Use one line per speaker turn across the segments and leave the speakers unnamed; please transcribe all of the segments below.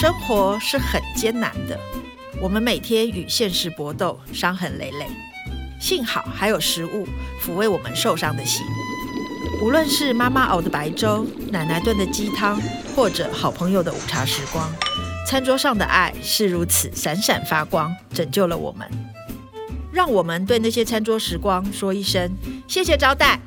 生活是很艰难的，我们每天与现实搏斗，伤痕累累。幸好还有食物抚慰我们受伤的心。无论是妈妈熬的白粥、奶奶炖的鸡汤，或者好朋友的午茶时光，餐桌上的爱是如此闪闪发光，拯救了我们。让我们对那些餐桌时光说一声谢谢招待。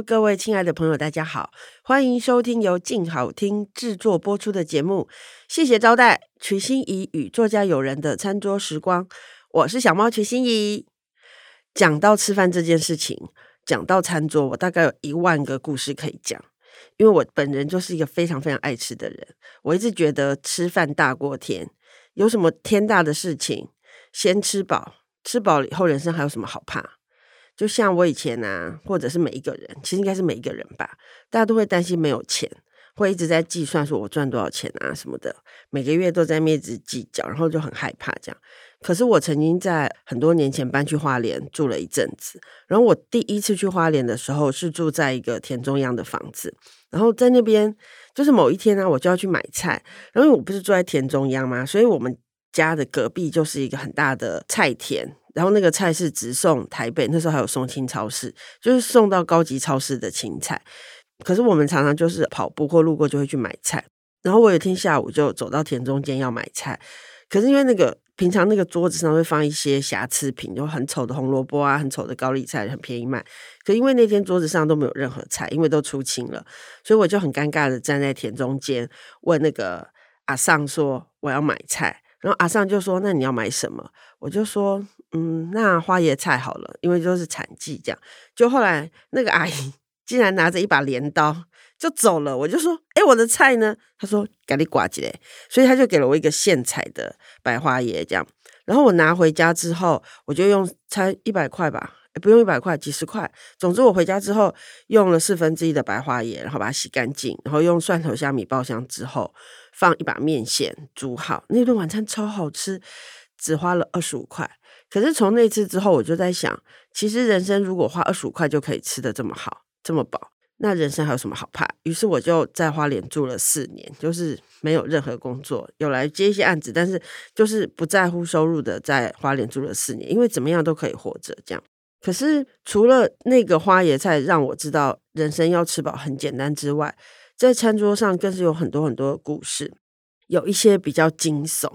各位亲爱的朋友，大家好，欢迎收听由静好听制作播出的节目。谢谢招待，瞿欣怡与作家友人的餐桌时光，我是小猫瞿欣怡。讲到吃饭这件事情，讲到餐桌，我大概有一万个故事可以讲，因为我本人就是一个非常非常爱吃的人。我一直觉得吃饭大过天，有什么天大的事情，先吃饱，吃饱了以后，人生还有什么好怕？就像我以前啊，或者是每一个人，其实应该是每一个人吧，大家都会担心没有钱，会一直在计算说我赚多少钱啊什么的，每个月都在面子计较，然后就很害怕这样。可是我曾经在很多年前搬去花莲住了一阵子，然后我第一次去花莲的时候是住在一个田中央的房子，然后在那边就是某一天呢、我就要去买菜，然后我不是住在田中央吗？所以我们家的隔壁就是一个很大的菜田。然后那个菜是直送台北，那时候还有送青超市，就是送到高级超市的青菜。可是我们常常就是跑步或路过就会去买菜。然后我有一天下午就走到田中间要买菜，可是因为那个平常那个桌子上会放一些瑕疵品，就很丑的红萝卜啊，很丑的高丽菜，很便宜卖。可因为那天桌子上都没有任何菜，因为都出清了，所以我就很尴尬的站在田中间问那个阿桑说我要买菜。然后阿尚就说：“那你要买什么？”我就说：“嗯，那花椰菜好了，因为就是产季这样。”就后来那个阿姨 竟然拿着一把镰刀就走了，我就说：“哎，我的菜呢？”她说：“给你挂起来。”所以她就给了我一个现采的白花椰这样。然后我拿回家之后，我就用才一百块吧，不用一百块，几十块。总之我回家之后用了四分之一的白花椰，然后把它洗干净，然后用蒜头虾米爆香之后。放一把面线煮好，那顿晚餐超好吃，只花了二十五块。可是从那次之后，我就在想，其实人生如果花二十五块就可以吃得这么好、这么饱，那人生还有什么好怕？于是我就在花莲住了四年，就是没有任何工作，有来接一些案子，但是就是不在乎收入的，在花莲住了四年，因为怎么样都可以活着这样。可是除了那个花椰菜让我知道人生要吃饱很简单之外，在餐桌上更是有很多很多的故事，有一些比较惊悚，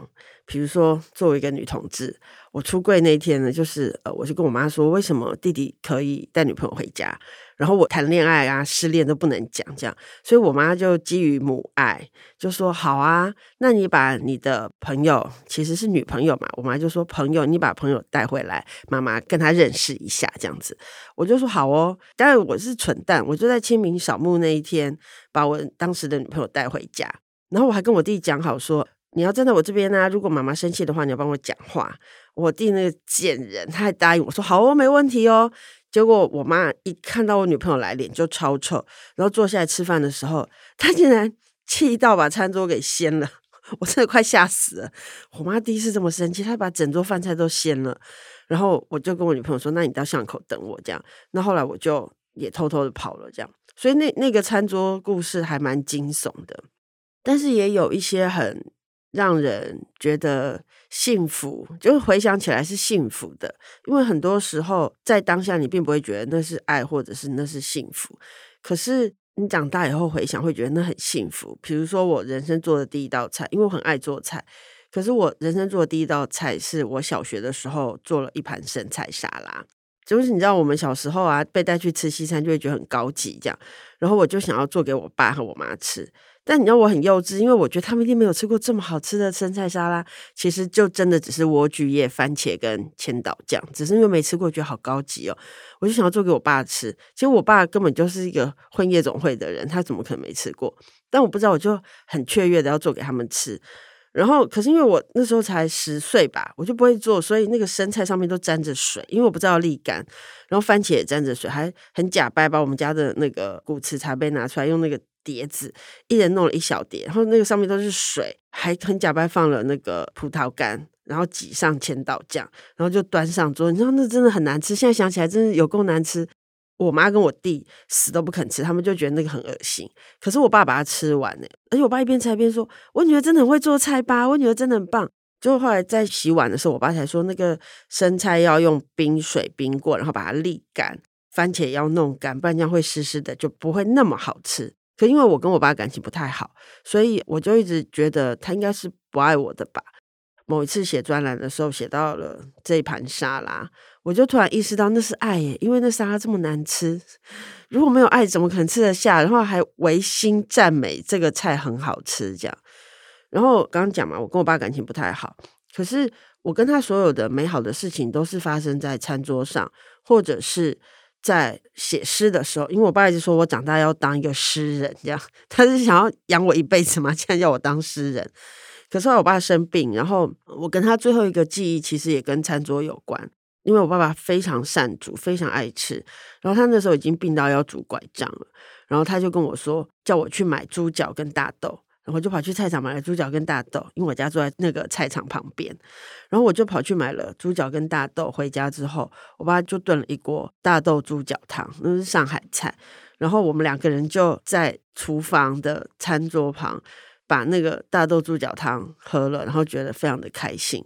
比如说作为一个女同志，我出柜那天呢，就是呃，我就跟我妈说，为什么弟弟可以带女朋友回家，然后我谈恋爱啊、失恋都不能讲这样，所以我妈就基于母爱，就说好啊，那你把你的朋友，其实是女朋友嘛，我妈就说朋友，你把朋友带回来，妈妈跟他认识一下这样子，我就说好哦，当然我是蠢蛋，我就在清明扫墓那一天。把我当时的女朋友带回家，然后我还跟我弟讲好说，你要站在我这边呢、如果妈妈生气的话，你要帮我讲话。我弟那个贱人，他还答应我说好哦，没问题哦。结果我妈一看到我女朋友来，脸就超臭。然后坐下来吃饭的时候，她竟然气到把餐桌给掀了，我真的快吓死了。我妈第一次这么生气，她把整桌饭菜都掀了。然后我就跟我女朋友说，那你到巷口等我这样。那后来我就也偷偷的跑了这样。所以那那个餐桌故事还蛮惊悚的，但是也有一些很让人觉得幸福，就是回想起来是幸福的。因为很多时候在当下你并不会觉得那是爱，或者是那是幸福，可是你长大以后回想会觉得那很幸福。比如说我人生做的第一道菜，因为我很爱做菜，可是我人生做的第一道菜是我小学的时候做了一盘生菜沙拉。就是你知道，我们小时候啊，被带去吃西餐就会觉得很高级这样，然后我就想要做给我爸和我妈吃。但你知道我很幼稚，因为我觉得他们一定没有吃过这么好吃的生菜沙拉。其实就真的只是莴苣叶、番茄跟千岛酱，只是因为没吃过，觉得好高级哦。我就想要做给我爸吃。其实我爸根本就是一个混夜总会的人，他怎么可能没吃过？但我不知道，我就很雀跃的要做给他们吃。然后，可是因为我那时候才十岁吧，我就不会做，所以那个生菜上面都沾着水，因为我不知道沥干。然后番茄也沾着水，还很假掰，把我们家的那个古瓷茶杯拿出来，用那个碟子，一人弄了一小碟，然后那个上面都是水，还很假掰放了那个葡萄干，然后挤上千岛酱，然后就端上桌。你知道那真的很难吃，现在想起来真的有够难吃。我妈跟我弟死都不肯吃，他们就觉得那个很恶心。可是我爸把它吃完呢，而且我爸一边吃一边说：“我女儿真的很会做菜吧？我女儿真的很棒。”就后来在洗碗的时候，我爸才说那个生菜要用冰水冰过，然后把它沥干；番茄要弄干，不然这样会湿湿的，就不会那么好吃。可因为我跟我爸感情不太好，所以我就一直觉得他应该是不爱我的吧。某一次写专栏的时候，写到了这一盘沙拉，我就突然意识到那是爱耶，因为那沙拉这么难吃，如果没有爱，怎么可能吃得下？然后还违心赞美这个菜很好吃，这样。然后刚刚讲嘛，我跟我爸感情不太好，可是我跟他所有的美好的事情都是发生在餐桌上，或者是在写诗的时候。因为我爸一直说我长大要当一个诗人，这样 他是想要养我一辈子嘛，竟然要我当诗人。可是我爸生病，然后我跟他最后一个记忆其实也跟餐桌有关，因为我爸爸非常善煮，非常爱吃，然后他那时候已经病到要拄拐杖了，然后他就跟我说，叫我去买猪脚跟大豆。然后就跑去菜场买了猪脚跟大豆，因为我家住在那个菜场旁边。然后我就跑去买了猪脚跟大豆，回家之后，我爸就炖了一锅大豆猪脚汤，那是上海菜。然后我们两个人就在厨房的餐桌旁把那个大豆猪脚汤喝了，然后觉得非常的开心。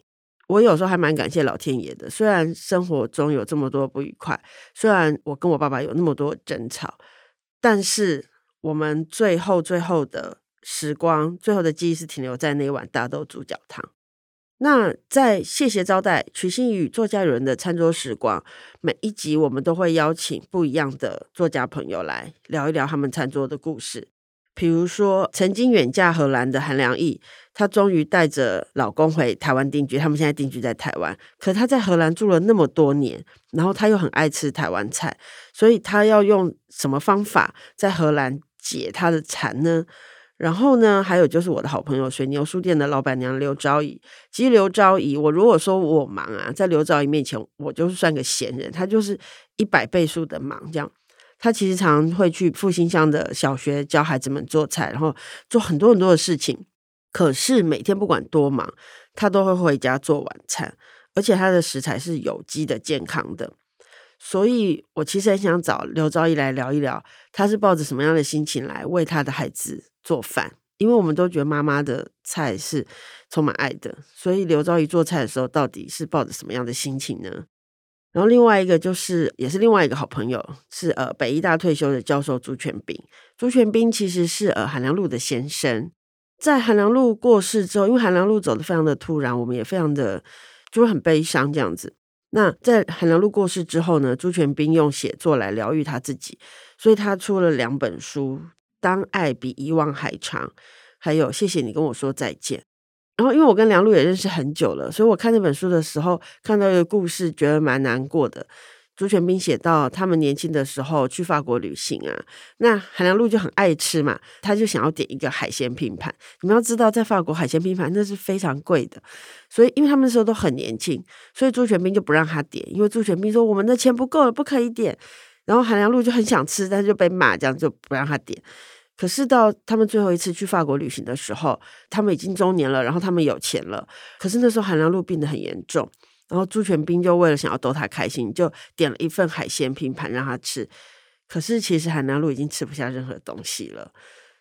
我有时候还蛮感谢老天爷的，虽然生活中有这么多不愉快，虽然我跟我爸爸有那么多争吵，但是我们最后最后的。时光最后的记忆是停留在那一碗大豆猪脚汤。那在谢谢招待瞿欣怡与作家友人的餐桌时光，每一集我们都会邀请不一样的作家朋友来聊一聊他们餐桌的故事。比如说，曾经远嫁荷兰的韩良忆，她终于带着老公回台湾定居。他们现在定居在台湾，可她在荷兰住了那么多年，然后她又很爱吃台湾菜，所以她要用什么方法在荷兰解她的馋呢？然后呢，还有就是我的好朋友水牛书店的老板娘刘昭仪。其实刘昭仪，我如果说我忙啊，在刘昭仪面前，我就是算个闲人，她就是一百倍数的忙。这样，他其实常会去复兴乡的小学教孩子们做菜，然后做很多很多的事情。可是每天不管多忙，他都会回家做晚餐，而且他的食材是有机的、健康的。所以我其实很想找刘昭仪来聊一聊，她是抱着什么样的心情来为她的孩子做饭，因为我们都觉得妈妈的菜是充满爱的，所以刘昭仪做菜的时候到底是抱着什么样的心情呢？然后另外一个就是，也是另外一个好朋友，是呃北医大退休的教授朱全斌。朱全斌其实是呃韩良露的先生，在韩良露过世之后，因为韩良露走得非常的突然，我们也非常的就会很悲伤这样子。那在韩良露过世之后呢，朱全斌用写作来疗愈他自己，所以他出了两本书。当爱比遗忘还长，还有谢谢你跟我说再见。然后，因为我跟梁璐也认识很久了，所以我看那本书的时候，看到一个故事，觉得蛮难过的。朱全斌写到他们年轻的时候去法国旅行啊，那韩良璐就很爱吃嘛，他就想要点一个海鲜拼盘。你们要知道，在法国海鲜拼盘那是非常贵的，所以因为他们那时候都很年轻，所以朱全斌就不让他点，因为朱全斌说我们的钱不够了，不可以点。然后韩良璐就很想吃，但是就被骂，这样就不让他点。可是到他们最后一次去法国旅行的时候，他们已经中年了，然后他们有钱了。可是那时候韩良露病得很严重，然后朱全斌就为了想要逗他开心，就点了一份海鲜拼盘让他吃。可是其实韩良露已经吃不下任何东西了，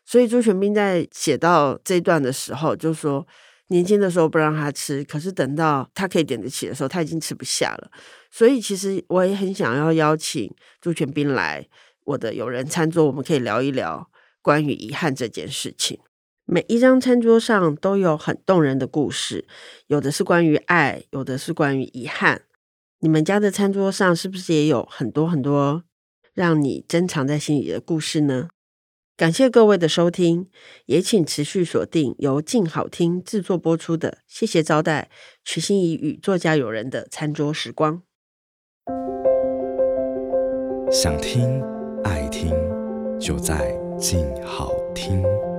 所以朱全斌在写到这一段的时候就说，年轻的时候不让他吃，可是等到他可以点得起的时候，他已经吃不下了。所以其实我也很想要邀请朱全斌来我的友人餐桌，我们可以聊一聊。关于遗憾这件事情，每一张餐桌上都有很动人的故事，有的是关于爱，有的是关于遗憾。你们家的餐桌上是不是也有很多很多让你珍藏在心里的故事呢？感谢各位的收听，也请持续锁定由静好听制作播出的《谢谢招待》瞿欣怡与作家友人的餐桌时光。
想听爱听，就在静好听。